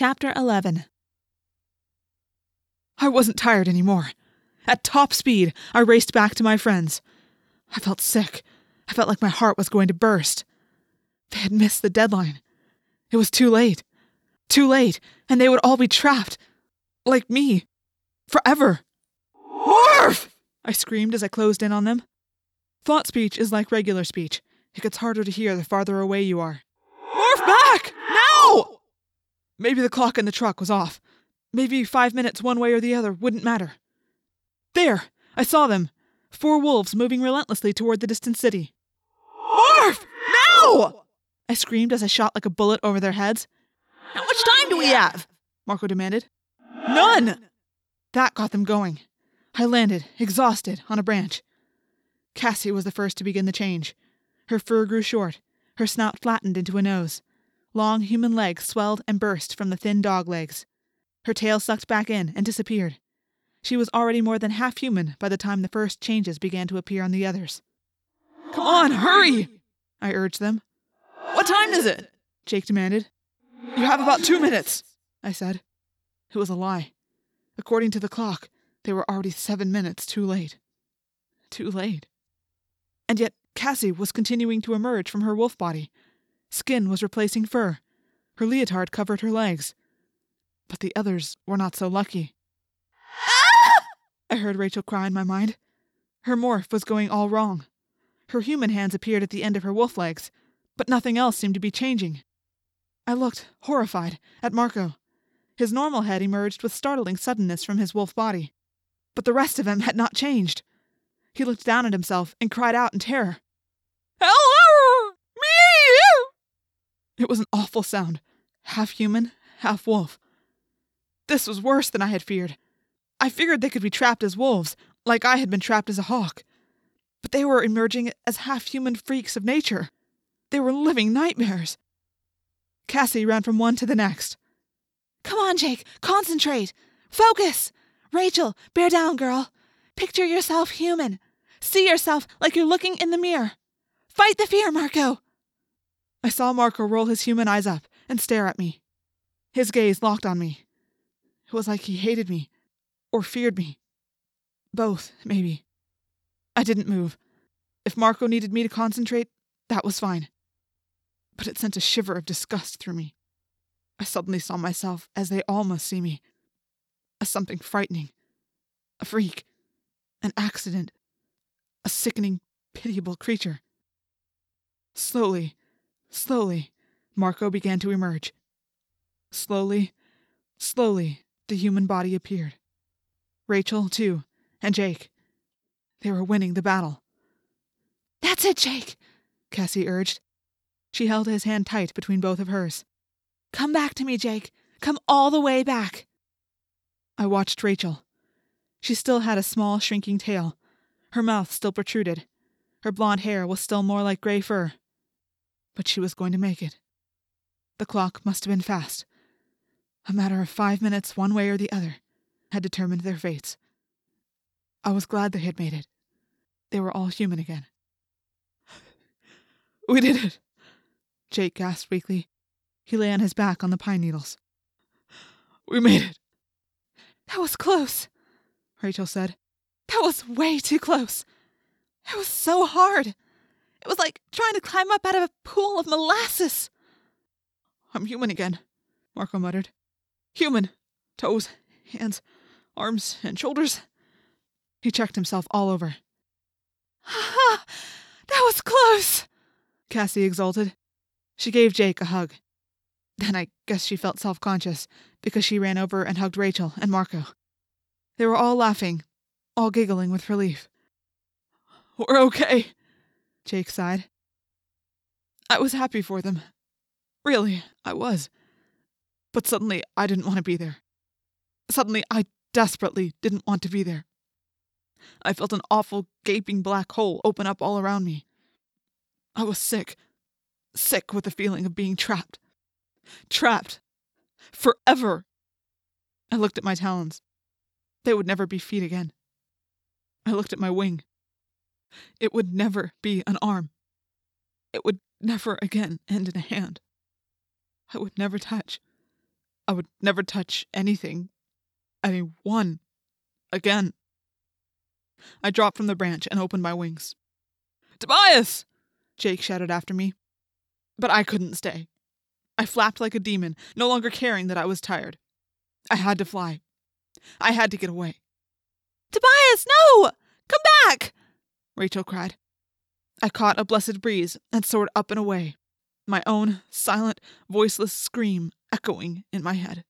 Chapter 11 I wasn't tired anymore. At top speed, I raced back to my friends. I felt sick. I felt like my heart was going to burst. They had missed the deadline. It was too late. Too late, and they would all be trapped. Like me. Forever. Morph! I screamed as I closed in on them. Thought speech is like regular speech. It gets harder to hear the farther away you are. Morph back! Now! Maybe the clock in the truck was off. Maybe five minutes one way or the other wouldn't matter. There! I saw them. Four wolves moving relentlessly toward the distant city. Morph! Now! I screamed as I shot like a bullet over their heads. How much time do we have? Marco demanded. None! That got them going. I landed, exhausted, on a branch. Cassie was the first to begin the change. Her fur grew short, her snout flattened into a nose. Long human legs swelled and burst from the thin dog legs. Her tail sucked back in and disappeared. She was already more than half human by the time the first changes began to appear on the others. Come on, hurry! I urged them. What time is it? Jake demanded. You have about two minutes, I said. It was a lie. According to the clock, they were already seven minutes too late. Too late. And yet Cassie was continuing to emerge from her wolf body. Skin was replacing fur. Her leotard covered her legs. But the others were not so lucky. Ah! I heard Rachel cry in my mind. Her morph was going all wrong. Her human hands appeared at the end of her wolf legs, but nothing else seemed to be changing. I looked, horrified, at Marco. His normal head emerged with startling suddenness from his wolf body, but the rest of him had not changed. He looked down at himself and cried out in terror. Hello! It was an awful sound, half human, half wolf. This was worse than I had feared. I figured they could be trapped as wolves, like I had been trapped as a hawk. But they were emerging as half human freaks of nature. They were living nightmares. Cassie ran from one to the next. Come on, Jake, concentrate. Focus. Rachel, bear down, girl. Picture yourself human. See yourself like you're looking in the mirror. Fight the fear, Marco. I saw Marco roll his human eyes up and stare at me. His gaze locked on me. It was like he hated me, or feared me. Both, maybe. I didn't move. If Marco needed me to concentrate, that was fine. But it sent a shiver of disgust through me. I suddenly saw myself as they all must see me as something frightening, a freak, an accident, a sickening, pitiable creature. Slowly, slowly, Marco began to emerge. Slowly, slowly, the human body appeared. Rachel, too, and Jake. They were winning the battle. That's it, Jake, Cassie urged. She held his hand tight between both of hers. Come back to me, Jake. Come all the way back. I watched Rachel. She still had a small, shrinking tail. Her mouth still protruded. Her blonde hair was still more like gray fur. But she was going to make it. The clock must have been fast. A matter of five minutes, one way or the other, had determined their fates. I was glad they had made it. They were all human again. We did it, Jake gasped weakly. He lay on his back on the pine needles. We made it. That was close, Rachel said. That was way too close. It was so hard. It was like trying to climb up out of a pool of molasses. I'm human again, Marco muttered. Human. Toes, hands, arms, and shoulders. He checked himself all over. Ha! that was close, Cassie exulted. She gave Jake a hug. Then I guess she felt self conscious because she ran over and hugged Rachel and Marco. They were all laughing, all giggling with relief. We're okay, Jake sighed. I was happy for them. Really, I was. But suddenly, I didn't want to be there. Suddenly, I desperately didn't want to be there. I felt an awful, gaping black hole open up all around me. I was sick. Sick with the feeling of being trapped. Trapped. Forever. I looked at my talons. They would never be feet again. I looked at my wing. It would never be an arm. It would never again end in a hand. I would never touch. I would never touch anything, anyone, again. I dropped from the branch and opened my wings. Tobias! Jake shouted after me. But I couldn't stay. I flapped like a demon, no longer caring that I was tired. I had to fly. I had to get away. Tobias, no! Come back! Rachel cried. I caught a blessed breeze and soared up and away, my own silent, voiceless scream echoing in my head.